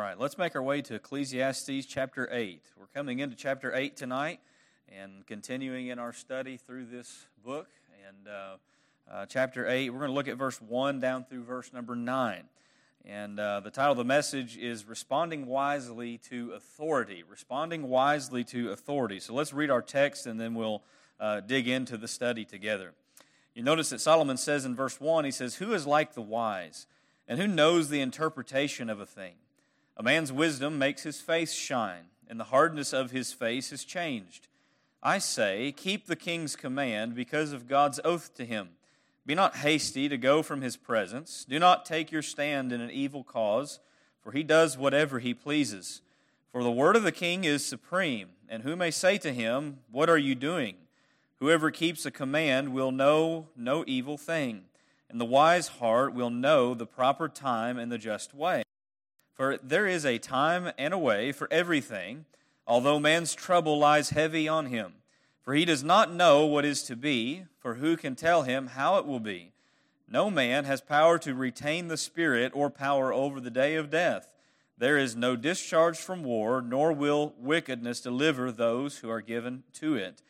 All right, let's make our way to Ecclesiastes chapter 8. We're coming into chapter 8 tonight and continuing in our study through this book. And uh, uh, chapter 8, we're going to look at verse 1 down through verse number 9. And uh, the title of the message is Responding Wisely to Authority. Responding Wisely to Authority. So let's read our text and then we'll uh, dig into the study together. You notice that Solomon says in verse 1, he says, Who is like the wise, and who knows the interpretation of a thing? A man's wisdom makes his face shine, and the hardness of his face is changed. I say, keep the king's command because of God's oath to him. Be not hasty to go from his presence. Do not take your stand in an evil cause, for he does whatever he pleases. For the word of the king is supreme, and who may say to him, What are you doing? Whoever keeps a command will know no evil thing, and the wise heart will know the proper time and the just way. For there is a time and a way for everything, although man's trouble lies heavy on him. For he does not know what is to be, for who can tell him how it will be? No man has power to retain the Spirit or power over the day of death. There is no discharge from war, nor will wickedness deliver those who are given to it.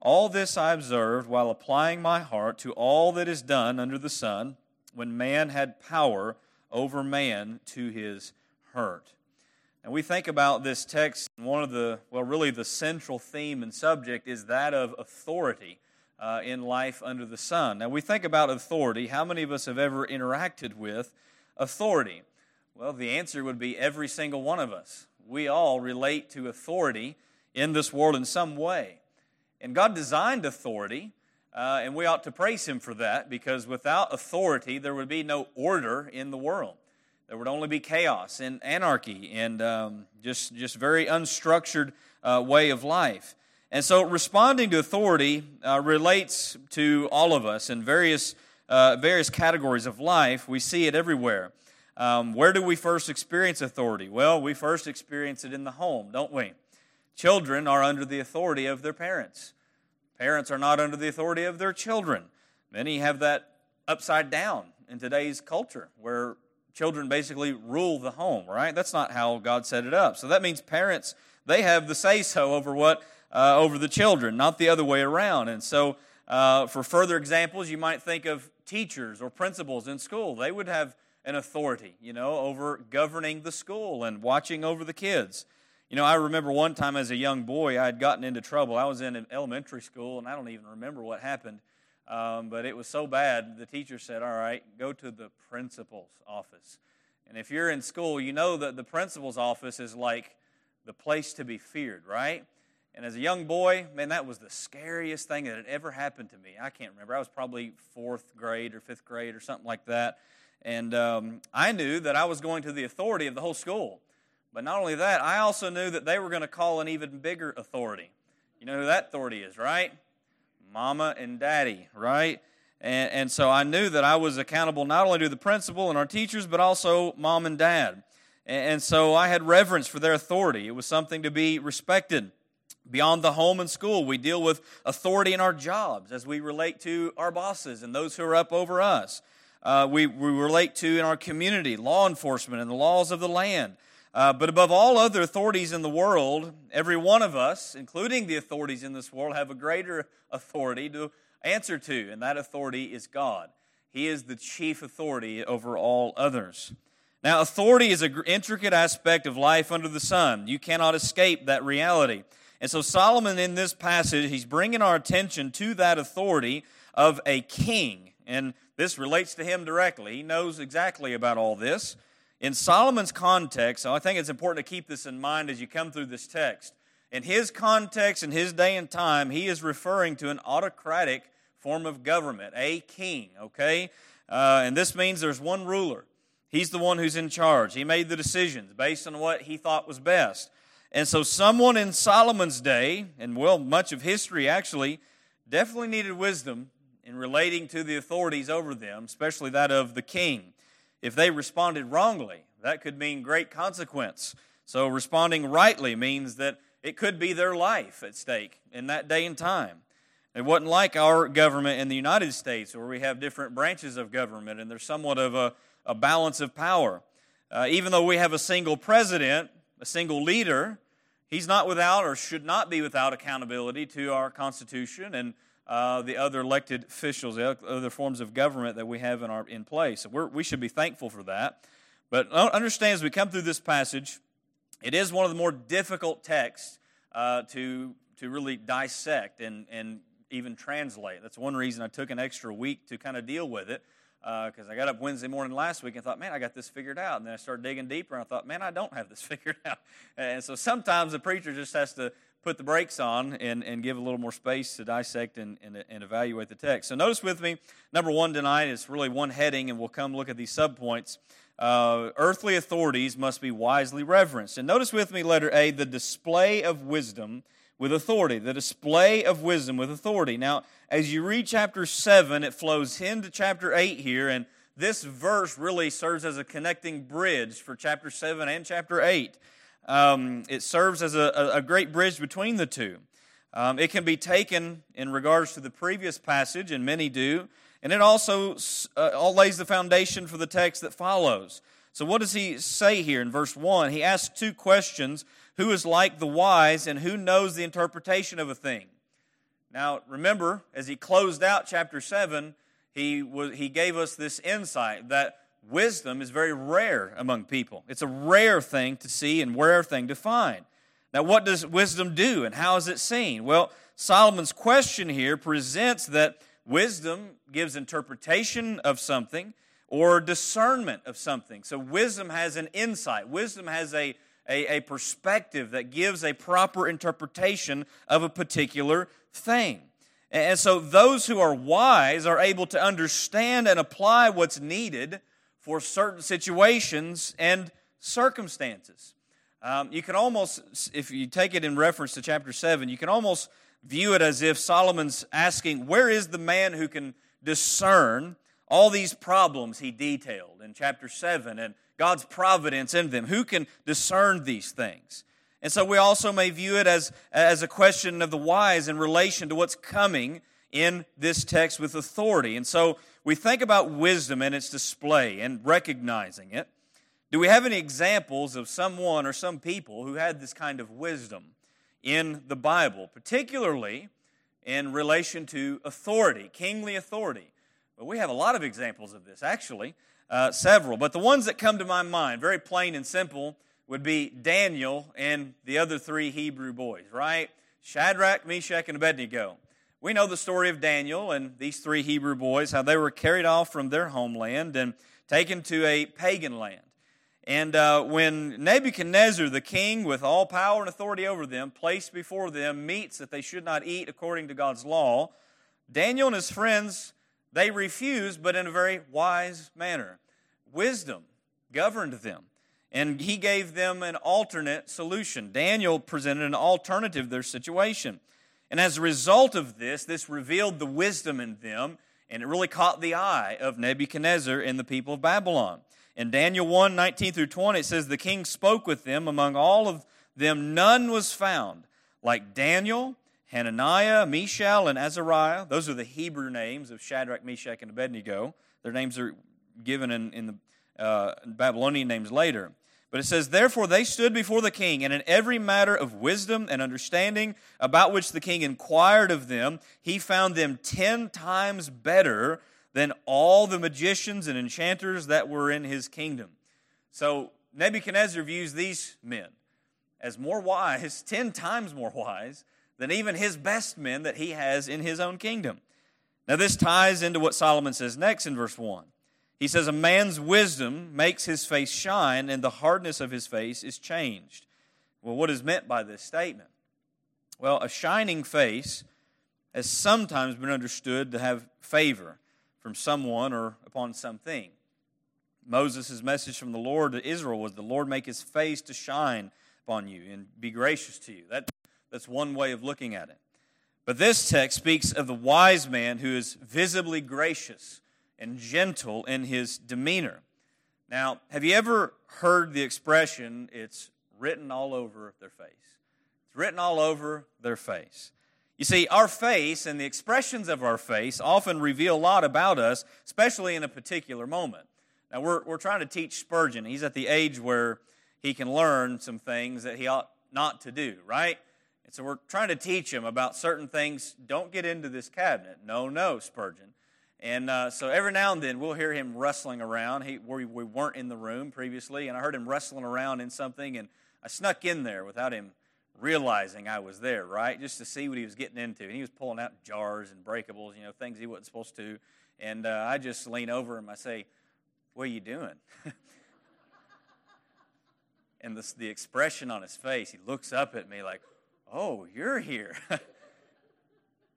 All this I observed while applying my heart to all that is done under the sun, when man had power over man to his hurt. And we think about this text, one of the, well, really the central theme and subject is that of authority uh, in life under the sun. Now, we think about authority. How many of us have ever interacted with authority? Well, the answer would be every single one of us. We all relate to authority in this world in some way. And God designed authority, uh, and we ought to praise Him for that because without authority, there would be no order in the world. There would only be chaos and anarchy and um, just, just very unstructured uh, way of life. And so responding to authority uh, relates to all of us in various, uh, various categories of life. We see it everywhere. Um, where do we first experience authority? Well, we first experience it in the home, don't we? Children are under the authority of their parents. Parents are not under the authority of their children. Many have that upside down in today's culture, where children basically rule the home, right? That's not how God set it up. So that means parents, they have the say so over what, uh, over the children, not the other way around. And so, uh, for further examples, you might think of teachers or principals in school. They would have an authority, you know, over governing the school and watching over the kids. You know, I remember one time as a young boy, I had gotten into trouble. I was in elementary school, and I don't even remember what happened. Um, but it was so bad, the teacher said, All right, go to the principal's office. And if you're in school, you know that the principal's office is like the place to be feared, right? And as a young boy, man, that was the scariest thing that had ever happened to me. I can't remember. I was probably fourth grade or fifth grade or something like that. And um, I knew that I was going to the authority of the whole school. But not only that, I also knew that they were going to call an even bigger authority. You know who that authority is, right? Mama and daddy, right? And, and so I knew that I was accountable not only to the principal and our teachers, but also mom and dad. And, and so I had reverence for their authority. It was something to be respected. Beyond the home and school, we deal with authority in our jobs as we relate to our bosses and those who are up over us. Uh, we, we relate to in our community, law enforcement and the laws of the land. Uh, but above all other authorities in the world, every one of us, including the authorities in this world, have a greater authority to answer to, and that authority is God. He is the chief authority over all others. Now, authority is an intricate aspect of life under the sun. You cannot escape that reality. And so, Solomon, in this passage, he's bringing our attention to that authority of a king. And this relates to him directly. He knows exactly about all this. In Solomon's context, I think it's important to keep this in mind as you come through this text. In his context, in his day and time, he is referring to an autocratic form of government, a king, okay? Uh, and this means there's one ruler. He's the one who's in charge. He made the decisions based on what he thought was best. And so, someone in Solomon's day, and well, much of history actually, definitely needed wisdom in relating to the authorities over them, especially that of the king. If they responded wrongly, that could mean great consequence. So, responding rightly means that it could be their life at stake in that day and time. It wasn't like our government in the United States where we have different branches of government and there's somewhat of a, a balance of power. Uh, even though we have a single president, a single leader, he's not without or should not be without accountability to our Constitution and uh, the other elected officials, the other forms of government that we have in, our, in place. So we should be thankful for that. But understand as we come through this passage, it is one of the more difficult texts uh, to, to really dissect and, and even translate. That's one reason I took an extra week to kind of deal with it because uh, I got up Wednesday morning last week and thought, man, I got this figured out. And then I started digging deeper and I thought, man, I don't have this figured out. And so sometimes the preacher just has to put the brakes on and, and give a little more space to dissect and, and, and evaluate the text. So notice with me, number one tonight is really one heading, and we'll come look at these subpoints. Uh, earthly authorities must be wisely reverenced. And notice with me, letter A, the display of wisdom with authority. The display of wisdom with authority. Now, as you read chapter 7, it flows into chapter 8 here, and this verse really serves as a connecting bridge for chapter 7 and chapter 8. Um, it serves as a, a, great bridge between the two. Um, it can be taken in regards to the previous passage, and many do, and it also uh, all lays the foundation for the text that follows. So, what does he say here in verse 1? He asks two questions Who is like the wise, and who knows the interpretation of a thing? Now, remember, as he closed out chapter 7, he, was, he gave us this insight that wisdom is very rare among people. It's a rare thing to see and rare thing to find. Now, what does wisdom do, and how is it seen? Well, Solomon's question here presents that wisdom gives interpretation of something or discernment of something. So, wisdom has an insight, wisdom has a, a, a, perspective that gives a proper interpretation of a particular thing. And so, those who are wise are able to understand and apply what's needed for certain situations and circumstances. Um, you can almost, if you take it in reference to chapter 7, you can almost view it as if Solomon's asking, Where is the man who can discern all these problems he detailed in chapter 7 and God's providence in them. Who can discern these things? And so we also may view it as, as a question of the wise in relation to what's coming in this text with authority. And so we think about wisdom and its display and recognizing it. Do we have any examples of someone or some people who had this kind of wisdom in the Bible, particularly in relation to authority, kingly authority? Well, we have a lot of examples of this, actually, uh, several. But the ones that come to my mind, very plain and simple, would be Daniel and the other three Hebrew boys, right? Shadrach, Meshach, and Abednego. We know the story of Daniel and these three Hebrew boys, how they were carried off from their homeland and taken to a pagan land. And uh, when Nebuchadnezzar, the king with all power and authority over them, placed before them meats that they should not eat according to God's law, Daniel and his friends they refused, but in a very wise manner. Wisdom governed them, and he gave them an alternate solution. Daniel presented an alternative to their situation. And as a result of this, this revealed the wisdom in them, and it really caught the eye of Nebuchadnezzar and the people of Babylon. In Daniel 1 19 through 20, it says, The king spoke with them. Among all of them, none was found like Daniel Hananiah, Mishael, and Azariah. Those are the Hebrew names of Shadrach, Meshach, and Abednego. Their names are given in, in the uh, Babylonian names later. But it says, Therefore they stood before the king, and in every matter of wisdom and understanding about which the king inquired of them, he found them ten times better than all the magicians and enchanters that were in his kingdom. So Nebuchadnezzar views these men as more wise, ten times more wise than even his best men that he has in his own kingdom. Now, this ties into what Solomon says next in verse 1. He says, A man's wisdom makes his face shine, and the hardness of his face is changed. Well, what is meant by this statement? Well, a shining face has sometimes been understood to have favor from someone or upon something. Moses' message from the Lord to Israel was, The Lord make his face to shine upon you and be gracious to you. That that's one way of looking at it. But this text speaks of the wise man who is visibly gracious and gentle in his demeanor. Now, have you ever heard the expression, it's written all over their face? It's written all over their face. You see, our face and the expressions of our face often reveal a lot about us, especially in a particular moment. Now, we're, we're trying to teach Spurgeon. He's at the age where he can learn some things that he ought not to do, right? And so we're trying to teach him about certain things. Don't get into this cabinet. No, no, Spurgeon. And uh, so every now and then we'll hear him rustling around. He, we, we weren't in the room previously, and I heard him rustling around in something, and I snuck in there without him realizing I was there, right? Just to see what he was getting into. And he was pulling out jars and breakables, you know, things he wasn't supposed to. And uh, I just lean over him. I say, What are you doing? and the, the expression on his face, he looks up at me like, Oh, you're here.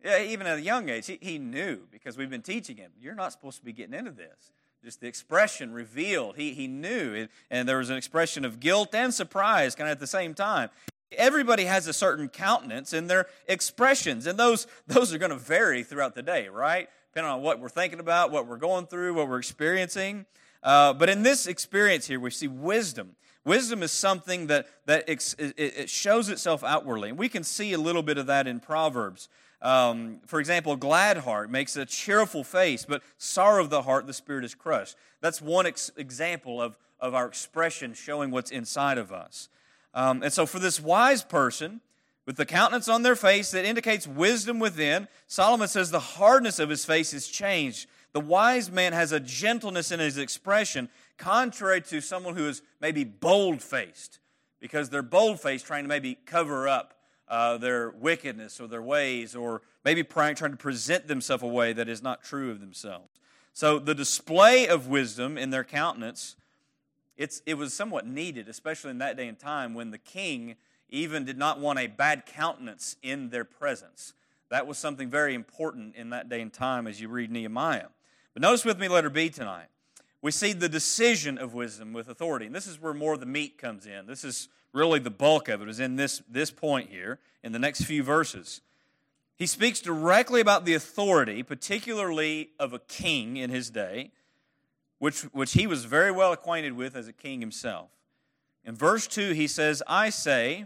even at a young age, he, he knew because we've been teaching him, You're not supposed to be getting into this. Just the expression revealed. He, he knew. It, and there was an expression of guilt and surprise kind of at the same time. Everybody has a certain countenance in their expressions, and those, those are going to vary throughout the day, right? Depending on what we're thinking about, what we're going through, what we're experiencing. Uh, but in this experience here, we see wisdom. Wisdom is something that, that ex, it shows itself outwardly. And we can see a little bit of that in Proverbs. Um, for example, glad heart makes a cheerful face, but sorrow of the heart, the spirit is crushed. That's one ex- example of, of our expression showing what's inside of us. Um, and so, for this wise person, with the countenance on their face that indicates wisdom within, Solomon says the hardness of his face is changed. The wise man has a gentleness in his expression, contrary to someone who is maybe bold faced, because they're bold faced, trying to maybe cover up uh, their wickedness or their ways, or maybe trying to present themselves a way that is not true of themselves. So, the display of wisdom in their countenance it was somewhat needed, especially in that day and time when the king even did not want a bad countenance in their presence. That was something very important in that day and time as you read Nehemiah. But notice with me, letter B tonight. We see the decision of wisdom with authority. And this is where more of the meat comes in. This is really the bulk of it, is in this, this point here, in the next few verses. He speaks directly about the authority, particularly of a king in his day, which, which he was very well acquainted with as a king himself. In verse 2, he says, I say,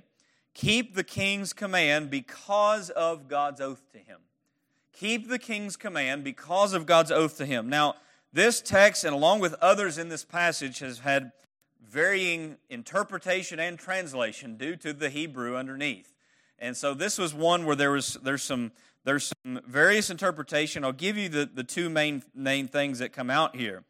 keep the king's command because of God's oath to him. Keep the king's command because of God's oath to him. Now, this text, and along with others in this passage, has had varying interpretation and translation due to the Hebrew underneath. And so this was one where there was there's some there's some various interpretation. I'll give you the, the two main main things that come out here.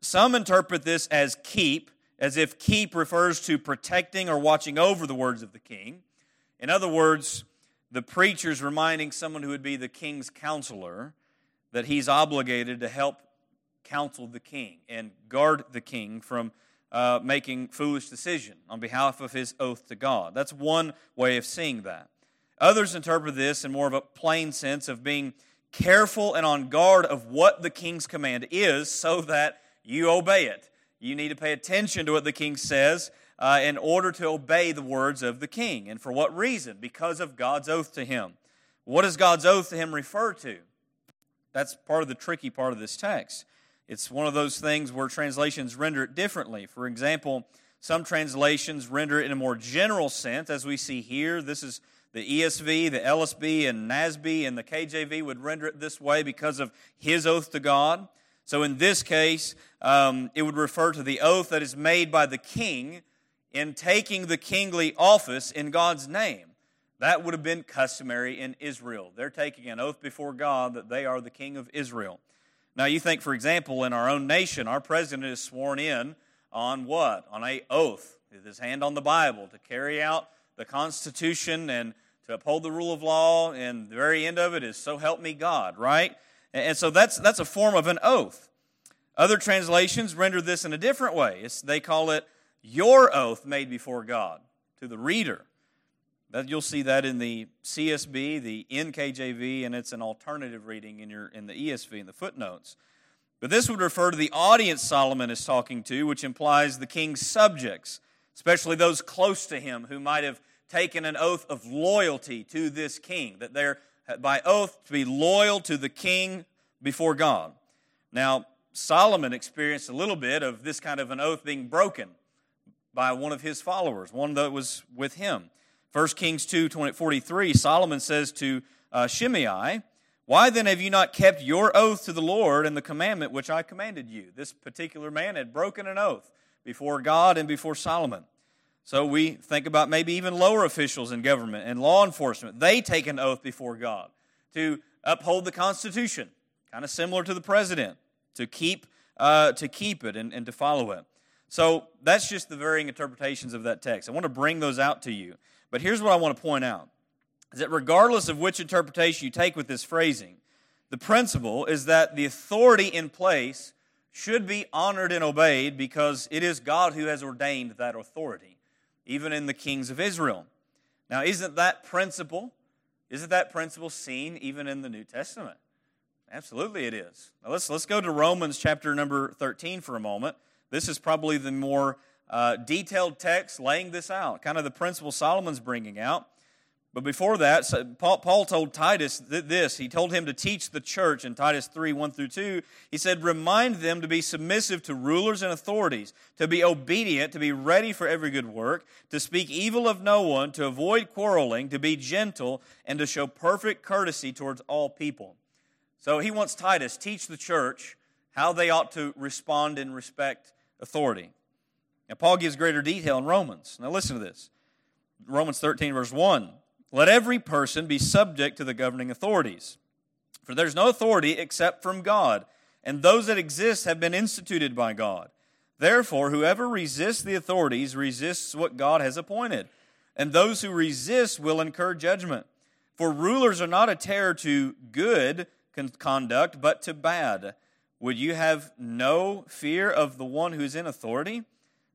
Some interpret this as keep, as if keep refers to protecting or watching over the words of the king. In other words, the preacher's reminding someone who would be the king's counselor that he's obligated to help counsel the king and guard the king from uh, making foolish decision on behalf of his oath to God. That's one way of seeing that. Others interpret this in more of a plain sense of being careful and on guard of what the king's command is so that you obey it. You need to pay attention to what the king says uh, in order to obey the words of the king. And for what reason? Because of God's oath to him. What does God's oath to him refer to? That's part of the tricky part of this text. It's one of those things where translations render it differently. For example, some translations render it in a more general sense, as we see here. This is the ESV, the LSB, and NASB, and the KJV would render it this way because of his oath to God. So in this case, um, it would refer to the oath that is made by the king in taking the kingly office in God's name. That would have been customary in Israel. They're taking an oath before God that they are the king of Israel. Now, you think, for example, in our own nation, our president is sworn in on what? On a oath, with his hand on the Bible, to carry out the Constitution and to uphold the rule of law. And the very end of it is, so help me God, right? And so that's, that's a form of an oath. Other translations render this in a different way. It's, they call it your oath made before God to the reader. That, you'll see that in the CSB, the NKJV, and it's an alternative reading in, your, in the ESV in the footnotes. But this would refer to the audience Solomon is talking to, which implies the king's subjects, especially those close to him who might have taken an oath of loyalty to this king, that they're by oath to be loyal to the king before God. Now, Solomon experienced a little bit of this kind of an oath being broken by one of his followers, one that was with him. 1 Kings 2 20, 43, Solomon says to uh, Shimei, Why then have you not kept your oath to the Lord and the commandment which I commanded you? This particular man had broken an oath before God and before Solomon. So we think about maybe even lower officials in government and law enforcement. They take an oath before God to uphold the Constitution, kind of similar to the president, to keep, uh, to keep it and, and to follow it. So that's just the varying interpretations of that text. I want to bring those out to you. But here's what I want to point out is that regardless of which interpretation you take with this phrasing, the principle is that the authority in place should be honored and obeyed because it is God who has ordained that authority, even in the kings of Israel. Now, isn't that principle, isn't that principle seen even in the New Testament? Absolutely it is. Now let's, let's go to Romans chapter number 13 for a moment. This is probably the more uh, detailed text laying this out, kind of the principle Solomon's bringing out. But before that, Paul told Titus this. He told him to teach the church in Titus 3 1 through 2. He said, Remind them to be submissive to rulers and authorities, to be obedient, to be ready for every good work, to speak evil of no one, to avoid quarreling, to be gentle, and to show perfect courtesy towards all people. So he wants Titus teach the church how they ought to respond and respect authority. Now, Paul gives greater detail in Romans. Now, listen to this Romans 13, verse 1. Let every person be subject to the governing authorities. For there's no authority except from God, and those that exist have been instituted by God. Therefore, whoever resists the authorities resists what God has appointed, and those who resist will incur judgment. For rulers are not a terror to good conduct, but to bad. Would you have no fear of the one who is in authority?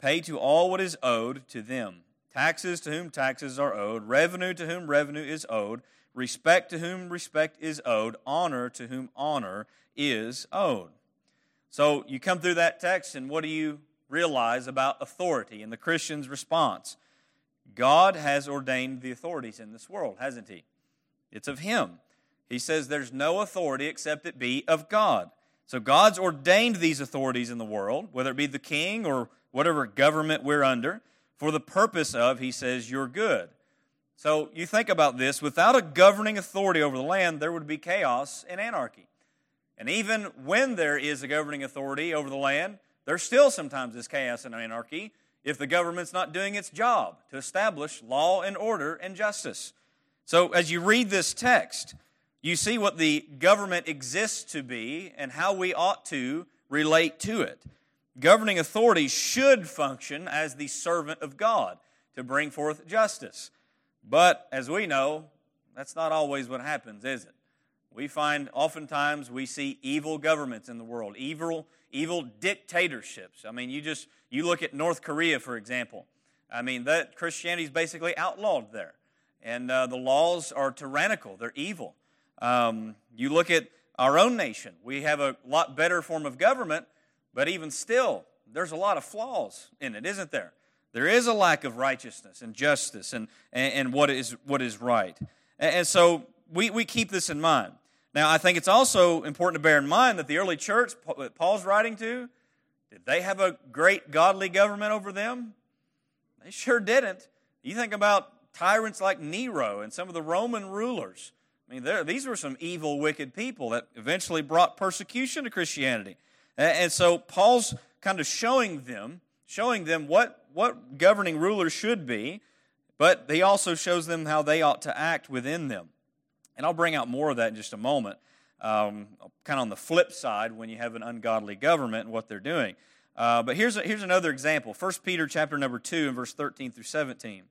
Pay to all what is owed to them taxes to whom taxes are owed, revenue to whom revenue is owed, respect to whom respect is owed, honor to whom honor is owed. So you come through that text, and what do you realize about authority and the Christian's response? God has ordained the authorities in this world, hasn't He? It's of Him. He says there's no authority except it be of God. So God's ordained these authorities in the world, whether it be the king or whatever government we're under for the purpose of, he says, your good. So you think about this without a governing authority over the land, there would be chaos and anarchy. And even when there is a governing authority over the land, there still sometimes is chaos and anarchy if the government's not doing its job to establish law and order and justice. So as you read this text, you see what the government exists to be and how we ought to relate to it governing authority should function as the servant of God to bring forth justice. But as we know, that's not always what happens, is it? We find oftentimes we see evil governments in the world, evil, evil dictatorships. I mean, you just you look at North Korea, for example. I mean, that Christianity is basically outlawed there, and uh, the laws are tyrannical. They're evil. Um, you look at our own nation. We have a lot better form of government, but even still, there's a lot of flaws in it, isn't there? There is a lack of righteousness and justice and, and, and what, is, what is right. And, and so we, we keep this in mind. Now, I think it's also important to bear in mind that the early church that Paul's writing to, did they have a great godly government over them? They sure didn't. You think about tyrants like Nero and some of the Roman rulers. I mean, these were some evil, wicked people that eventually brought persecution to Christianity. And so Paul's kind of showing them, showing them what, what governing rulers should be, but he also shows them how they ought to act within them. And I'll bring out more of that in just a moment, um, kind of on the flip side when you have an ungodly government and what they're doing. Uh, but here's, a, here's another example 1 Peter chapter number 2 and verse 13 through 17.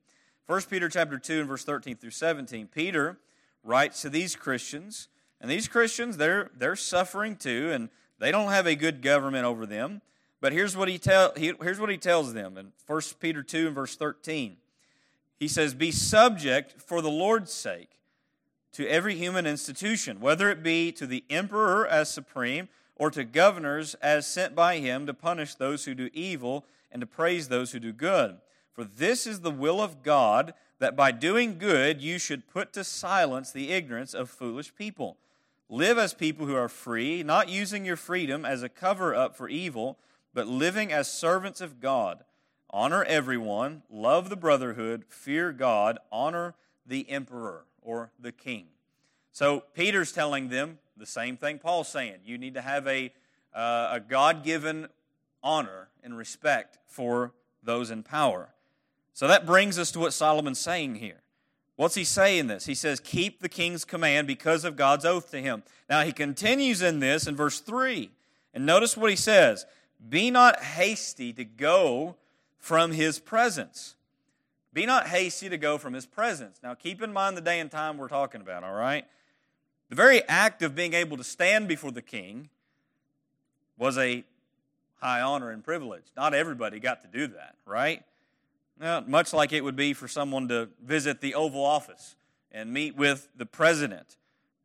1 Peter chapter 2 and verse 13 through 17. Peter writes to these Christians, and these Christians, they're, they're suffering too, and they don't have a good government over them. But here's what he, tell, he, here's what he tells them in 1 Peter 2 and verse 13. He says, Be subject for the Lord's sake to every human institution, whether it be to the emperor as supreme or to governors as sent by him to punish those who do evil and to praise those who do good. For this is the will of God, that by doing good you should put to silence the ignorance of foolish people. Live as people who are free, not using your freedom as a cover up for evil, but living as servants of God. Honor everyone, love the brotherhood, fear God, honor the emperor or the king. So Peter's telling them the same thing Paul's saying. You need to have a, uh, a God given honor and respect for those in power. So that brings us to what Solomon's saying here. What's he saying this? He says, Keep the king's command because of God's oath to him. Now he continues in this in verse 3. And notice what he says Be not hasty to go from his presence. Be not hasty to go from his presence. Now keep in mind the day and time we're talking about, all right? The very act of being able to stand before the king was a high honor and privilege. Not everybody got to do that, right? Now, much like it would be for someone to visit the Oval Office and meet with the president.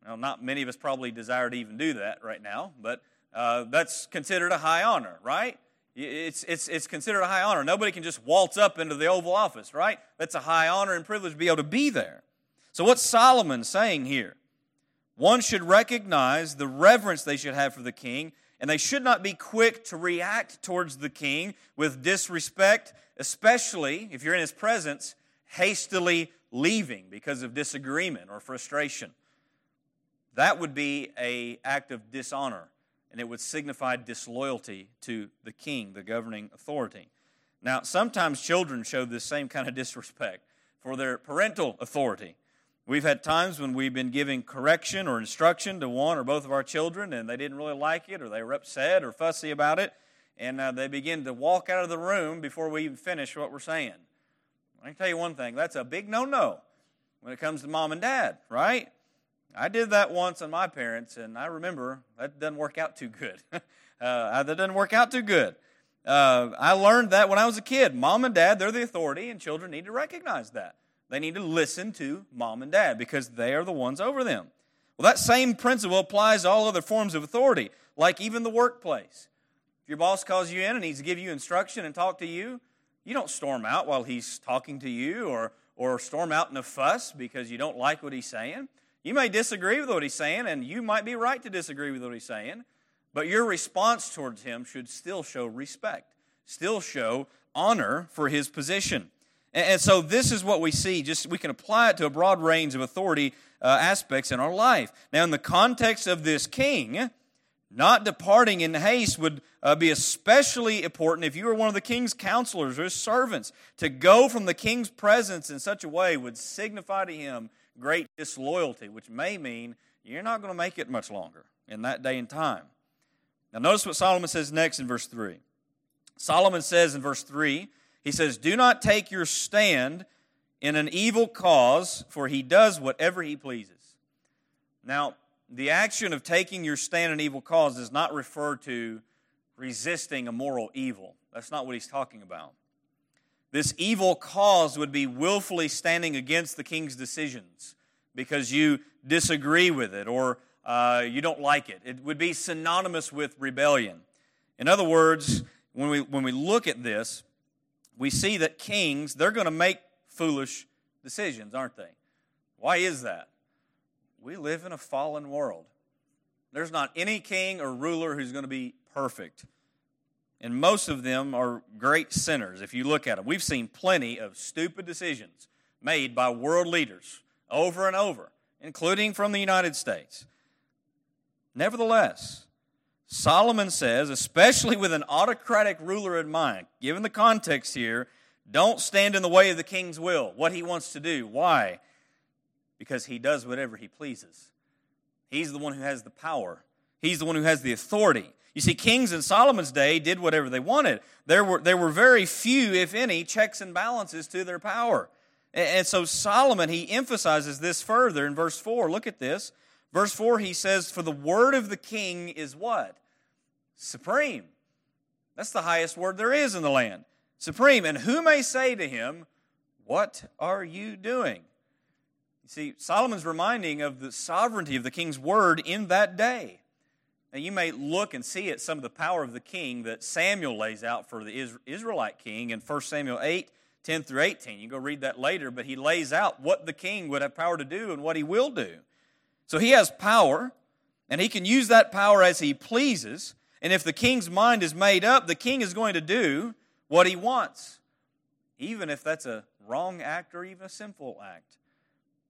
Well, not many of us probably desire to even do that right now, but uh, that's considered a high honor, right? It's, it's, it's considered a high honor. Nobody can just waltz up into the Oval Office, right? That's a high honor and privilege to be able to be there. So, what's Solomon saying here? One should recognize the reverence they should have for the king, and they should not be quick to react towards the king with disrespect, especially if you're in his presence, hastily leaving because of disagreement or frustration. That would be a act of dishonor, and it would signify disloyalty to the king, the governing authority. Now, sometimes children show this same kind of disrespect for their parental authority. We've had times when we've been giving correction or instruction to one or both of our children, and they didn't really like it, or they were upset or fussy about it, and uh, they begin to walk out of the room before we even finish what we're saying. I can tell you one thing that's a big no no when it comes to mom and dad, right? I did that once on my parents, and I remember that doesn't work out too good. uh, that doesn't work out too good. Uh, I learned that when I was a kid. Mom and dad, they're the authority, and children need to recognize that. They need to listen to mom and dad because they are the ones over them. Well, that same principle applies to all other forms of authority, like even the workplace. If your boss calls you in and needs to give you instruction and talk to you, you don't storm out while he's talking to you or, or storm out in a fuss because you don't like what he's saying. You may disagree with what he's saying, and you might be right to disagree with what he's saying, but your response towards him should still show respect, still show honor for his position. And, so this is what we see. Just we can apply it to a broad range of authority uh, aspects in our life. Now, in the context of this king, not departing in haste would uh, be especially important if you were one of the king's counselors or his servants. To go from the king's presence in such a way would signify to him great disloyalty, which may mean you're not going to make it much longer in that day and time. Now, notice what Solomon says next in verse 3. Solomon says in verse 3 he says, Do not take your stand in an evil cause, for he does whatever he pleases. Now, the action of taking your stand in evil cause does not refer to resisting a moral evil. That's not what he's talking about. This evil cause would be willfully standing against the king's decisions because you disagree with it or uh, you don't like it. It would be synonymous with rebellion. In other words, when we, when we look at this, we see that kings, they're going to make foolish decisions, aren't they? Why is that? We live in a fallen world. There's not any king or ruler who's going to be perfect. And most of them are great sinners if you look at them. We've seen plenty of stupid decisions made by world leaders over and over, including from the United States. Nevertheless, Solomon says, especially with an autocratic ruler in mind, given the context here, don't stand in the way of the king's will, what he wants to do. Why? Because he does whatever he pleases. He's the one who has the power, he's the one who has the authority. You see, kings in Solomon's day did whatever they wanted. There were, there were very few, if any, checks and balances to their power. And so Solomon, he emphasizes this further in verse 4. Look at this. Verse 4, he says, For the word of the king is what? Supreme. That's the highest word there is in the land. Supreme. And who may say to him, What are you doing? You see, Solomon's reminding of the sovereignty of the king's word in that day. Now, you may look and see at some of the power of the king that Samuel lays out for the Israelite king in 1 Samuel 8, 10 through 18. You can go read that later, but he lays out what the king would have power to do and what he will do. So he has power, and he can use that power as he pleases. And if the king's mind is made up, the king is going to do what he wants, even if that's a wrong act or even a sinful act.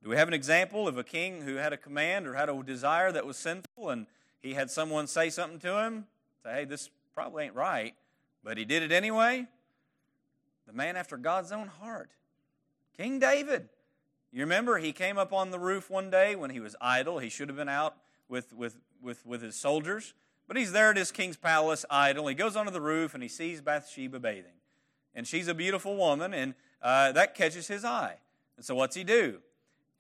Do we have an example of a king who had a command or had a desire that was sinful and he had someone say something to him? Say, hey, this probably ain't right, but he did it anyway? The man after God's own heart. King David. You remember he came up on the roof one day when he was idle. He should have been out with, with, with, with his soldiers. But he's there at his king's palace idle. He goes onto the roof and he sees Bathsheba bathing. And she's a beautiful woman, and uh, that catches his eye. And so what's he do?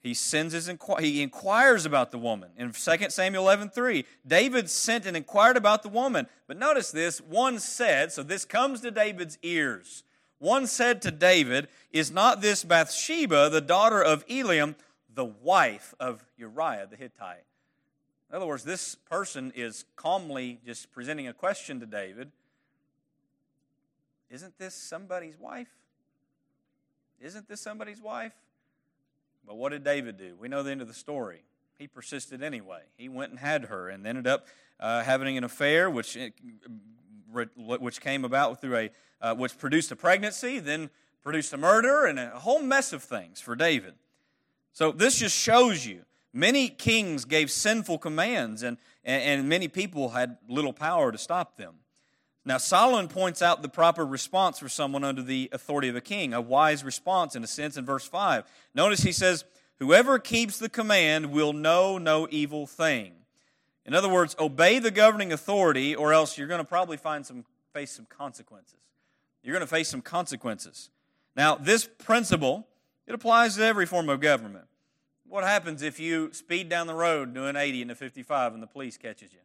He sends his inqu- he inquires about the woman. In 2 Samuel 11, 3, David sent and inquired about the woman. But notice this, one said, so this comes to David's ears. One said to David, Is not this Bathsheba, the daughter of Eliam, the wife of Uriah the Hittite? In other words, this person is calmly just presenting a question to David. Isn't this somebody's wife? Isn't this somebody's wife? But what did David do? We know the end of the story. He persisted anyway. He went and had her and ended up uh, having an affair, which, uh, which came about through a, uh, which produced a pregnancy, then produced a murder, and a whole mess of things for David. So this just shows you many kings gave sinful commands, and, and many people had little power to stop them. Now, Solomon points out the proper response for someone under the authority of a king, a wise response in a sense in verse 5. Notice he says, Whoever keeps the command will know no evil thing. In other words, obey the governing authority, or else you're going to probably find some, face some consequences. You're going to face some consequences. Now, this principle, it applies to every form of government. What happens if you speed down the road doing 80 into 55 and the police catches you?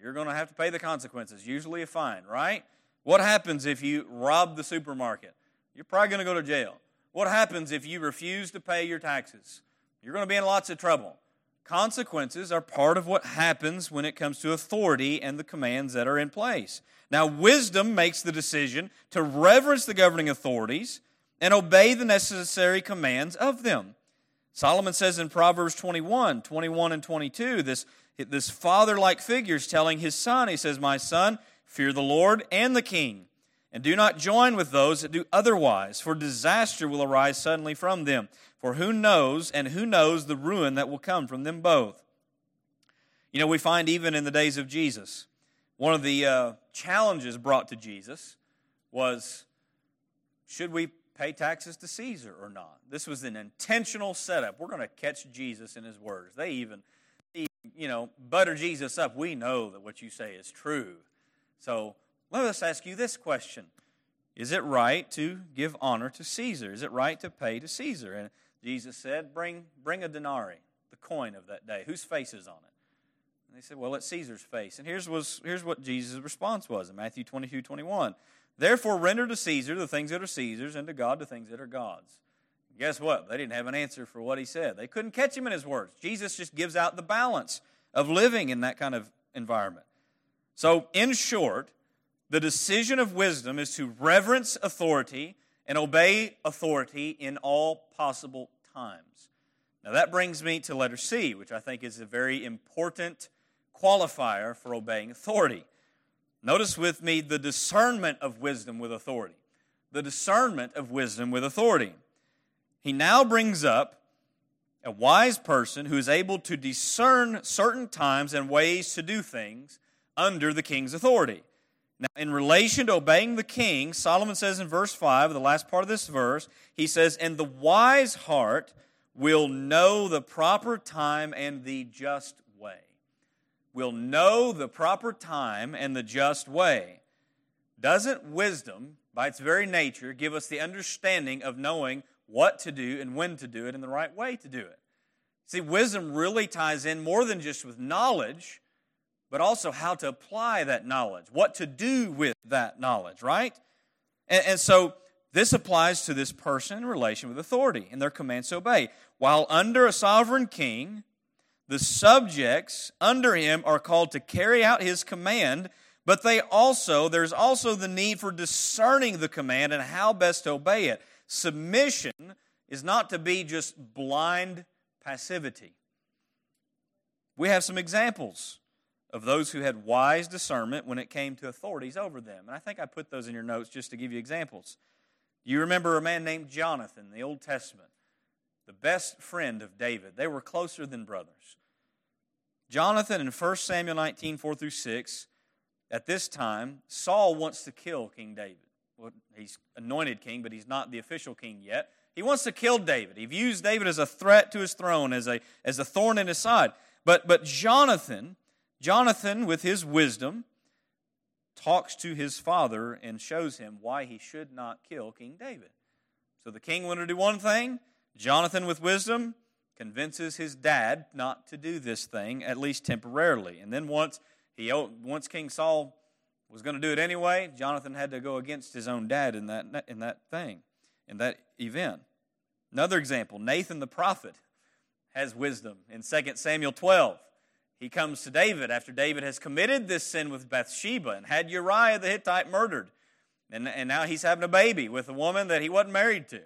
You're going to have to pay the consequences, usually a fine, right? What happens if you rob the supermarket? You're probably going to go to jail. What happens if you refuse to pay your taxes? You're going to be in lots of trouble. Consequences are part of what happens when it comes to authority and the commands that are in place. Now, wisdom makes the decision to reverence the governing authorities and obey the necessary commands of them. Solomon says in Proverbs 21, 21 and 22, this this father like figure is telling his son, he says, My son, fear the Lord and the king, and do not join with those that do otherwise, for disaster will arise suddenly from them. For who knows, and who knows the ruin that will come from them both? You know, we find even in the days of Jesus, one of the uh, challenges brought to Jesus was should we pay taxes to Caesar or not? This was an intentional setup. We're going to catch Jesus in his words. They even you know, butter Jesus up, we know that what you say is true. So let us ask you this question Is it right to give honor to Caesar? Is it right to pay to Caesar? And Jesus said, Bring, bring a denarii, the coin of that day. Whose face is on it? And they said, Well, it's Caesar's face. And here's, was, here's what Jesus' response was in Matthew 22 21. Therefore, render to Caesar the things that are Caesar's, and to God the things that are God's. Guess what? They didn't have an answer for what he said. They couldn't catch him in his words. Jesus just gives out the balance of living in that kind of environment. So, in short, the decision of wisdom is to reverence authority and obey authority in all possible times. Now, that brings me to letter C, which I think is a very important qualifier for obeying authority. Notice with me the discernment of wisdom with authority. The discernment of wisdom with authority he now brings up a wise person who is able to discern certain times and ways to do things under the king's authority. Now, in relation to obeying the king, Solomon says in verse 5, the last part of this verse, he says, And the wise heart will know the proper time and the just way. Will know the proper time and the just way. Doesn't wisdom, by its very nature, give us the understanding of knowing what to do and when to do it and the right way to do it. See, wisdom really ties in more than just with knowledge, but also how to apply that knowledge, what to do with that knowledge, right? And, and so This applies to this person in relation with authority and their commands to obey. While under a sovereign king, the subjects under him are called to carry out his command, but they also, there's also the need for discerning the command and how best to obey it. Submission is not to be just blind passivity. We have some examples of those who had wise discernment when it came to authorities over them. And I think I put those in your notes just to give you examples. You remember a man named Jonathan the Old Testament, the best friend of David. They were closer than brothers. Jonathan in 1 Samuel 19, 4 through 6, at this time, Saul wants to kill King David. Well, he's anointed king, but he's not the official king yet. He wants to kill David. He views David as a threat to his throne, as a, as a thorn in his side. But, but Jonathan, Jonathan, with his wisdom, talks to his father and shows him why he should not kill King David. So the king wanted to do one thing. Jonathan, with wisdom, convinces his dad not to do this thing, at least temporarily. And then once he once King Saul was going to do it anyway, Jonathan had to go against his own dad in that in that thing, in that event. Another example, Nathan the prophet has wisdom. In 2 Samuel 12, he comes to David after David has committed this sin with Bathsheba and had Uriah the Hittite murdered. And, and now he's having a baby with a woman that he wasn't married to.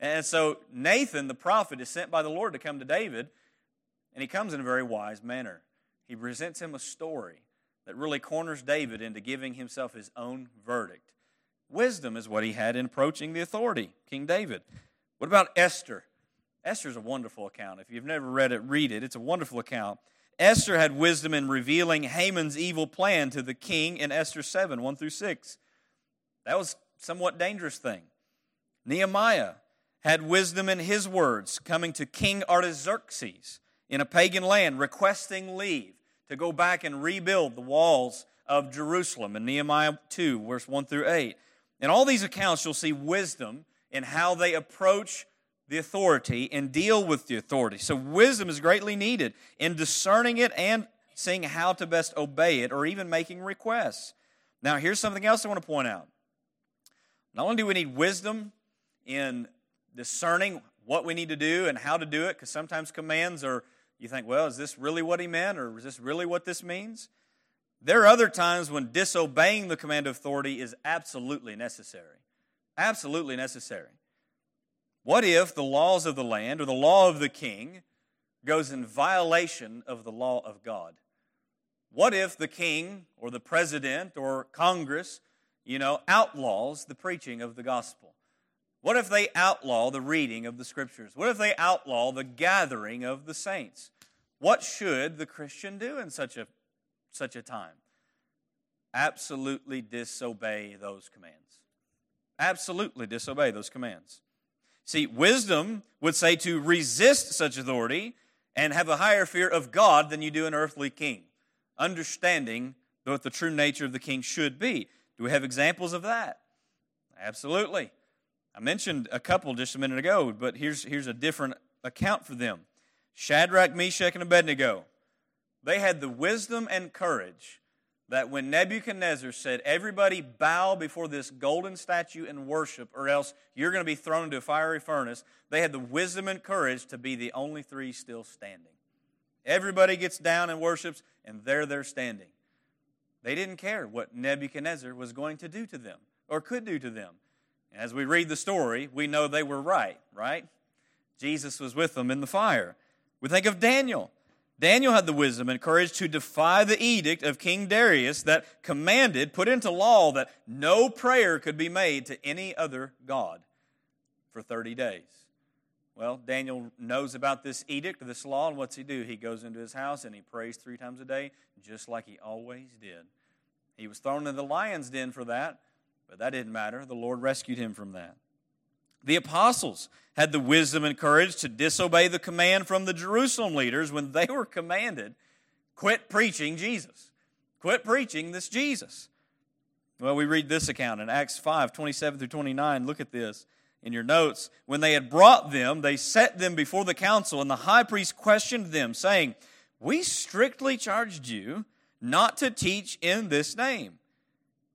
And so Nathan, the prophet, is sent by the Lord to come to David, and he comes in a very wise manner. He presents him a story that really corners David into giving himself his own verdict. Wisdom is what he had in approaching the authority, King David. What about Esther? Esther's a wonderful account. If you've never read it, read it. It's a wonderful account. Esther had wisdom in revealing Haman's evil plan to the king in Esther 7 1 through 6. That was somewhat dangerous thing. Nehemiah had wisdom in his words, coming to King Artaxerxes in a pagan land, requesting leave to go back and rebuild the walls of Jerusalem in Nehemiah 2, verse 1 through 8. In all these accounts, you'll see wisdom in how they approach the authority and deal with the authority. So, wisdom is greatly needed in discerning it and seeing how to best obey it or even making requests. Now, here's something else I want to point out. Not only do we need wisdom in discerning what we need to do and how to do it, because sometimes commands are, you think, well, is this really what he meant or is this really what this means? There are other times when disobeying the command of authority is absolutely necessary. Absolutely necessary. What if the laws of the land or the law of the king goes in violation of the law of God? What if the king or the president or Congress, you know, outlaws the preaching of the gospel? What if they outlaw the reading of the scriptures? What if they outlaw the gathering of the saints? What should the Christian do in such a, such a time? Absolutely disobey those commands. Absolutely disobey those commands. See, wisdom would say to resist such authority and have a higher fear of God than you do an earthly king, understanding what the true nature of the king should be. Do we have examples of that? Absolutely. I mentioned a couple just a minute ago, but here's, here's a different account for them Shadrach, Meshach, and Abednego. They had the wisdom and courage that when Nebuchadnezzar said, Everybody bow before this golden statue and worship, or else you're going to be thrown into a fiery furnace, they had the wisdom and courage to be the only three still standing. Everybody gets down and worships, and there they're standing. They didn't care what Nebuchadnezzar was going to do to them or could do to them. As we read the story, we know they were right, right? Jesus was with them in the fire. We think of Daniel. Daniel had the wisdom and courage to defy the edict of King Darius that commanded, put into law, that no prayer could be made to any other God for 30 days. Well, Daniel knows about this edict, this law, and what's he do? He goes into his house and he prays three times a day, just like he always did. He was thrown in the lion's den for that, but that didn't matter. The Lord rescued him from that. The apostles had the wisdom and courage to disobey the command from the Jerusalem leaders when they were commanded, quit preaching Jesus. Quit preaching this Jesus. Well, we read this account in Acts 5 27 through 29. Look at this in your notes. When they had brought them, they set them before the council, and the high priest questioned them, saying, We strictly charged you not to teach in this name.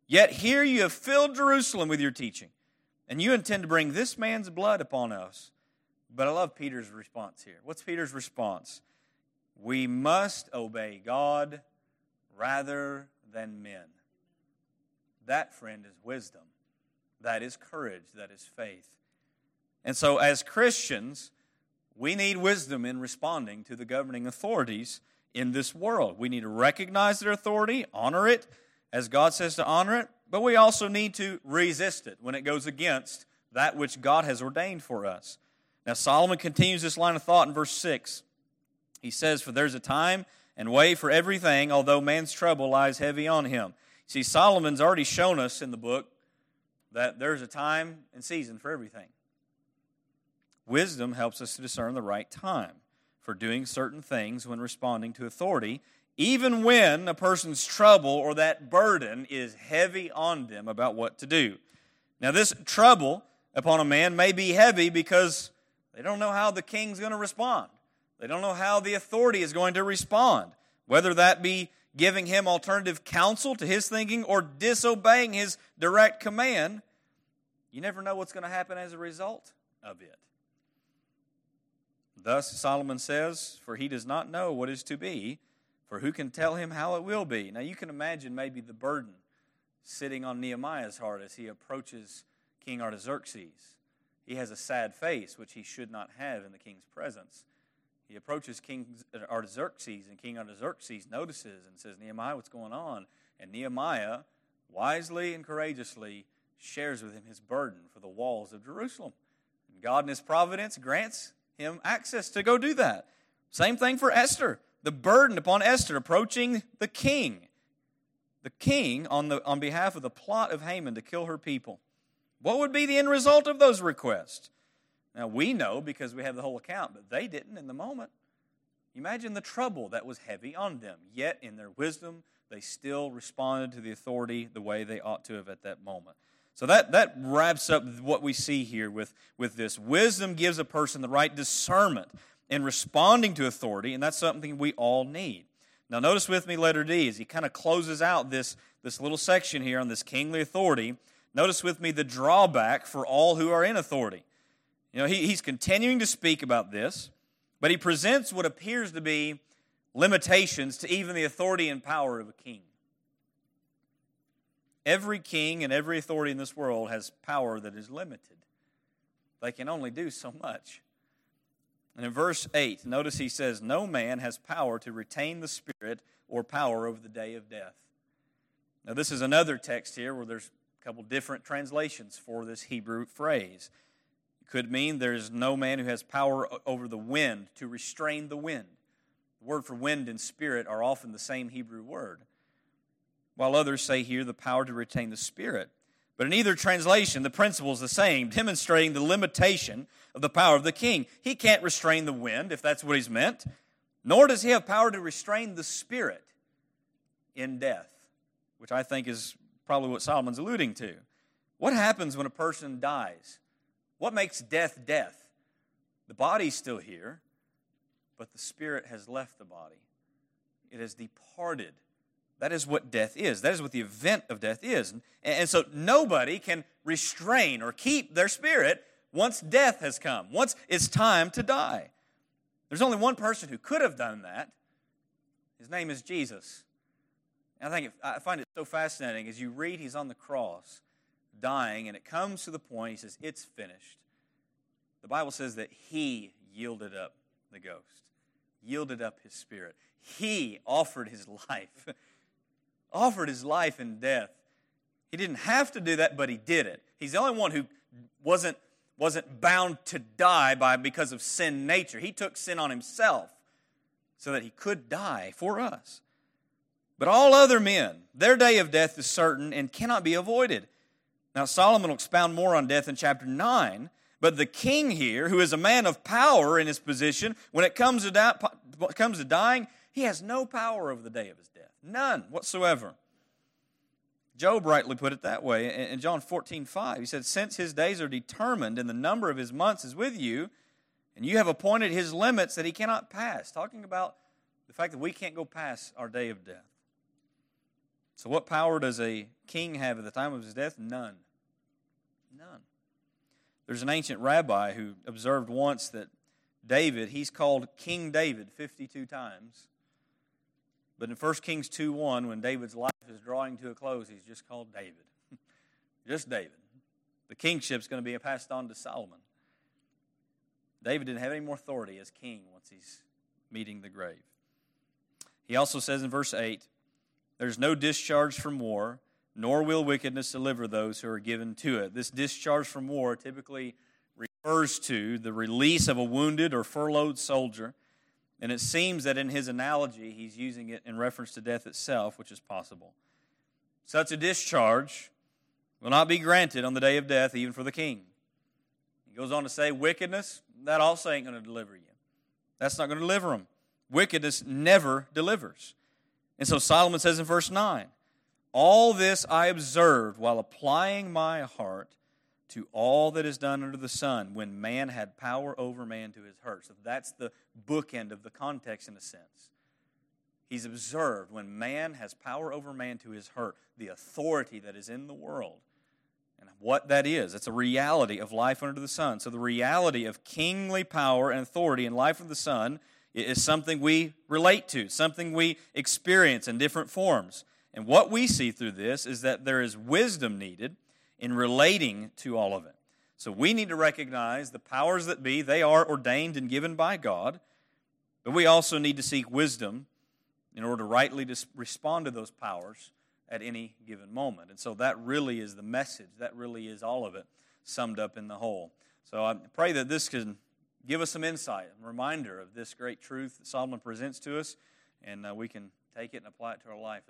Yet here you have filled Jerusalem with your teaching. and you intend to bring this man's blood upon us. But I love Peter's response here. What's Peter's response? We must obey God rather than men. That, friend, is wisdom. That is courage. That is faith. And so, as Christians, we need wisdom in responding to the governing authorities in this world. We need to recognize their authority, honor it as God says to honor it, but we also need to resist it when it goes against that which God has ordained for us. Now, Solomon continues this line of thought in verse 6. He says, For there's a time and way for everything, although man's trouble lies heavy on him. See, Solomon's already shown us in the book that there's a time and season for everything. Wisdom helps us to discern the right time for doing certain things when responding to authority, even when a person's trouble or that burden is heavy on them about what to do. Now, this trouble upon a man may be heavy because they don't know how the king's going to respond. They don't know how the authority is going to respond, whether that be giving him alternative counsel to his thinking or disobeying his direct command. You never know what's going to happen as a result of it. Thus, Solomon says, For he does not know what is to be, for who can tell him how it will be? Now, you can imagine maybe the burden sitting on Nehemiah's heart as he approaches King Artaxerxes. He has a sad face, which he should not have in the king's presence. He approaches King Artaxerxes, and King Artaxerxes notices and says, Nehemiah, what's going on? And Nehemiah, wisely and courageously, shares with him his burden for the walls of Jerusalem. And God, in his providence, grants him access to go do that. Same thing for Esther. The burden upon Esther approaching the king. The king on, the, on behalf of the plot of Haman to kill her people. What would be the end result of those requests? Now, we know because we have the whole account, but they didn't in the moment. Imagine the trouble that was heavy on them. Yet, in their wisdom, they still responded to the authority the way they ought to have at that moment. So that, that wraps up what we see here with, with this. Wisdom gives a person the right discernment in responding to authority, and that's something we all need. Now, notice with me letter D as he kind of closes out this, this little section here on this kingly authority. Notice with me the drawback for all who are in authority. You know, he, he's continuing to speak about this, but he presents what appears to be limitations to even the authority and power of a king. Every king and every authority in this world has power that is limited. They can only do so much. And in verse 8, notice he says, No man has power to retain the Spirit or power over the day of death. Now, this is another text here where there's a couple different translations for this Hebrew phrase It could mean there's no man who has power over the wind to restrain the wind. The word for wind and spirit are often the same Hebrew word, while others say here the power to retain the spirit. But in either translation, the principle is the same, demonstrating the limitation of the power of the king. He can't restrain the wind, if that's what he's meant, nor does he have power to restrain the spirit in death, which I think is probably what Solomon's alluding to. What happens when a person dies? What makes death death? The body's still here, but the spirit has left the body. It has departed. That is what death is. That is what the event of death is. And so nobody can restrain or keep their spirit once death has come, once it's time to die. There's only one person who could have done that. His name is Jesus. And I think I find it so fascinating as you read he's on the cross dying, and it comes to the point, he says, It's finished. The Bible says that he yielded up the ghost, yielded up his spirit. He offered his life, offered his life in death. He didn't have to do that, but he did it. He's the only one who wasn't, wasn't bound to die by because of sin nature. He took sin on himself so that he could die for us. But all other men, their day of death is certain and cannot be avoided. Now, Solomon will expound more on death in chapter 9, but the king here, who is a man of power in his position, when it comes to, die, comes to dying, he has no power over the day of his death. None whatsoever. Job rightly put it that way in Job 14, 5. He said, Since his days are determined and the number of his months is with you, and you have appointed his limits that he cannot pass. Talking about the fact that we can't go past our day of death. So, what power does a king have at the time of his death? None. None. There's an ancient rabbi who observed once that David, he's called King David 52 times. But in 1 Kings 2 1, when David's life is drawing to a close, he's just called David. just David. The kingship's going to be passed on to Solomon. David didn't have any more authority as king once he's meeting the grave. He also says in verse 8 There's no discharge from war, nor will wickedness deliver those who are given to it. This discharge from war typically refers to the release of a wounded or furloughed soldier. And it seems that in his analogy, he's using it in reference to death itself, which is possible. Such a discharge will not be granted on the day of death, even for the king. He goes on to say, wickedness, that also ain't going to deliver you. That's not going to deliver them. Wickedness never delivers. And so Solomon says in verse 9, All this I observed while applying my heart to all that is done under the sun when man had power over man to his hurt. So that's the bookend of the context in a sense. He's observed when man has power over man to his hurt, the authority that is in the world and what that is. It's a reality of life under the sun. So the reality of kingly power and authority in life under the sun is something we relate to, something we experience in different forms. And what we see through this is that there is wisdom needed in relating to all of it. So we need to recognize the powers that be, they are ordained and given by God, but we also need to seek wisdom in order to rightly respond to those powers at any given moment. And so that really is the message. That really is all of it summed up in the whole. So I pray that this can give us some insight, a reminder of this great truth that Solomon presents to us, and uh, we can take it and apply it to our life.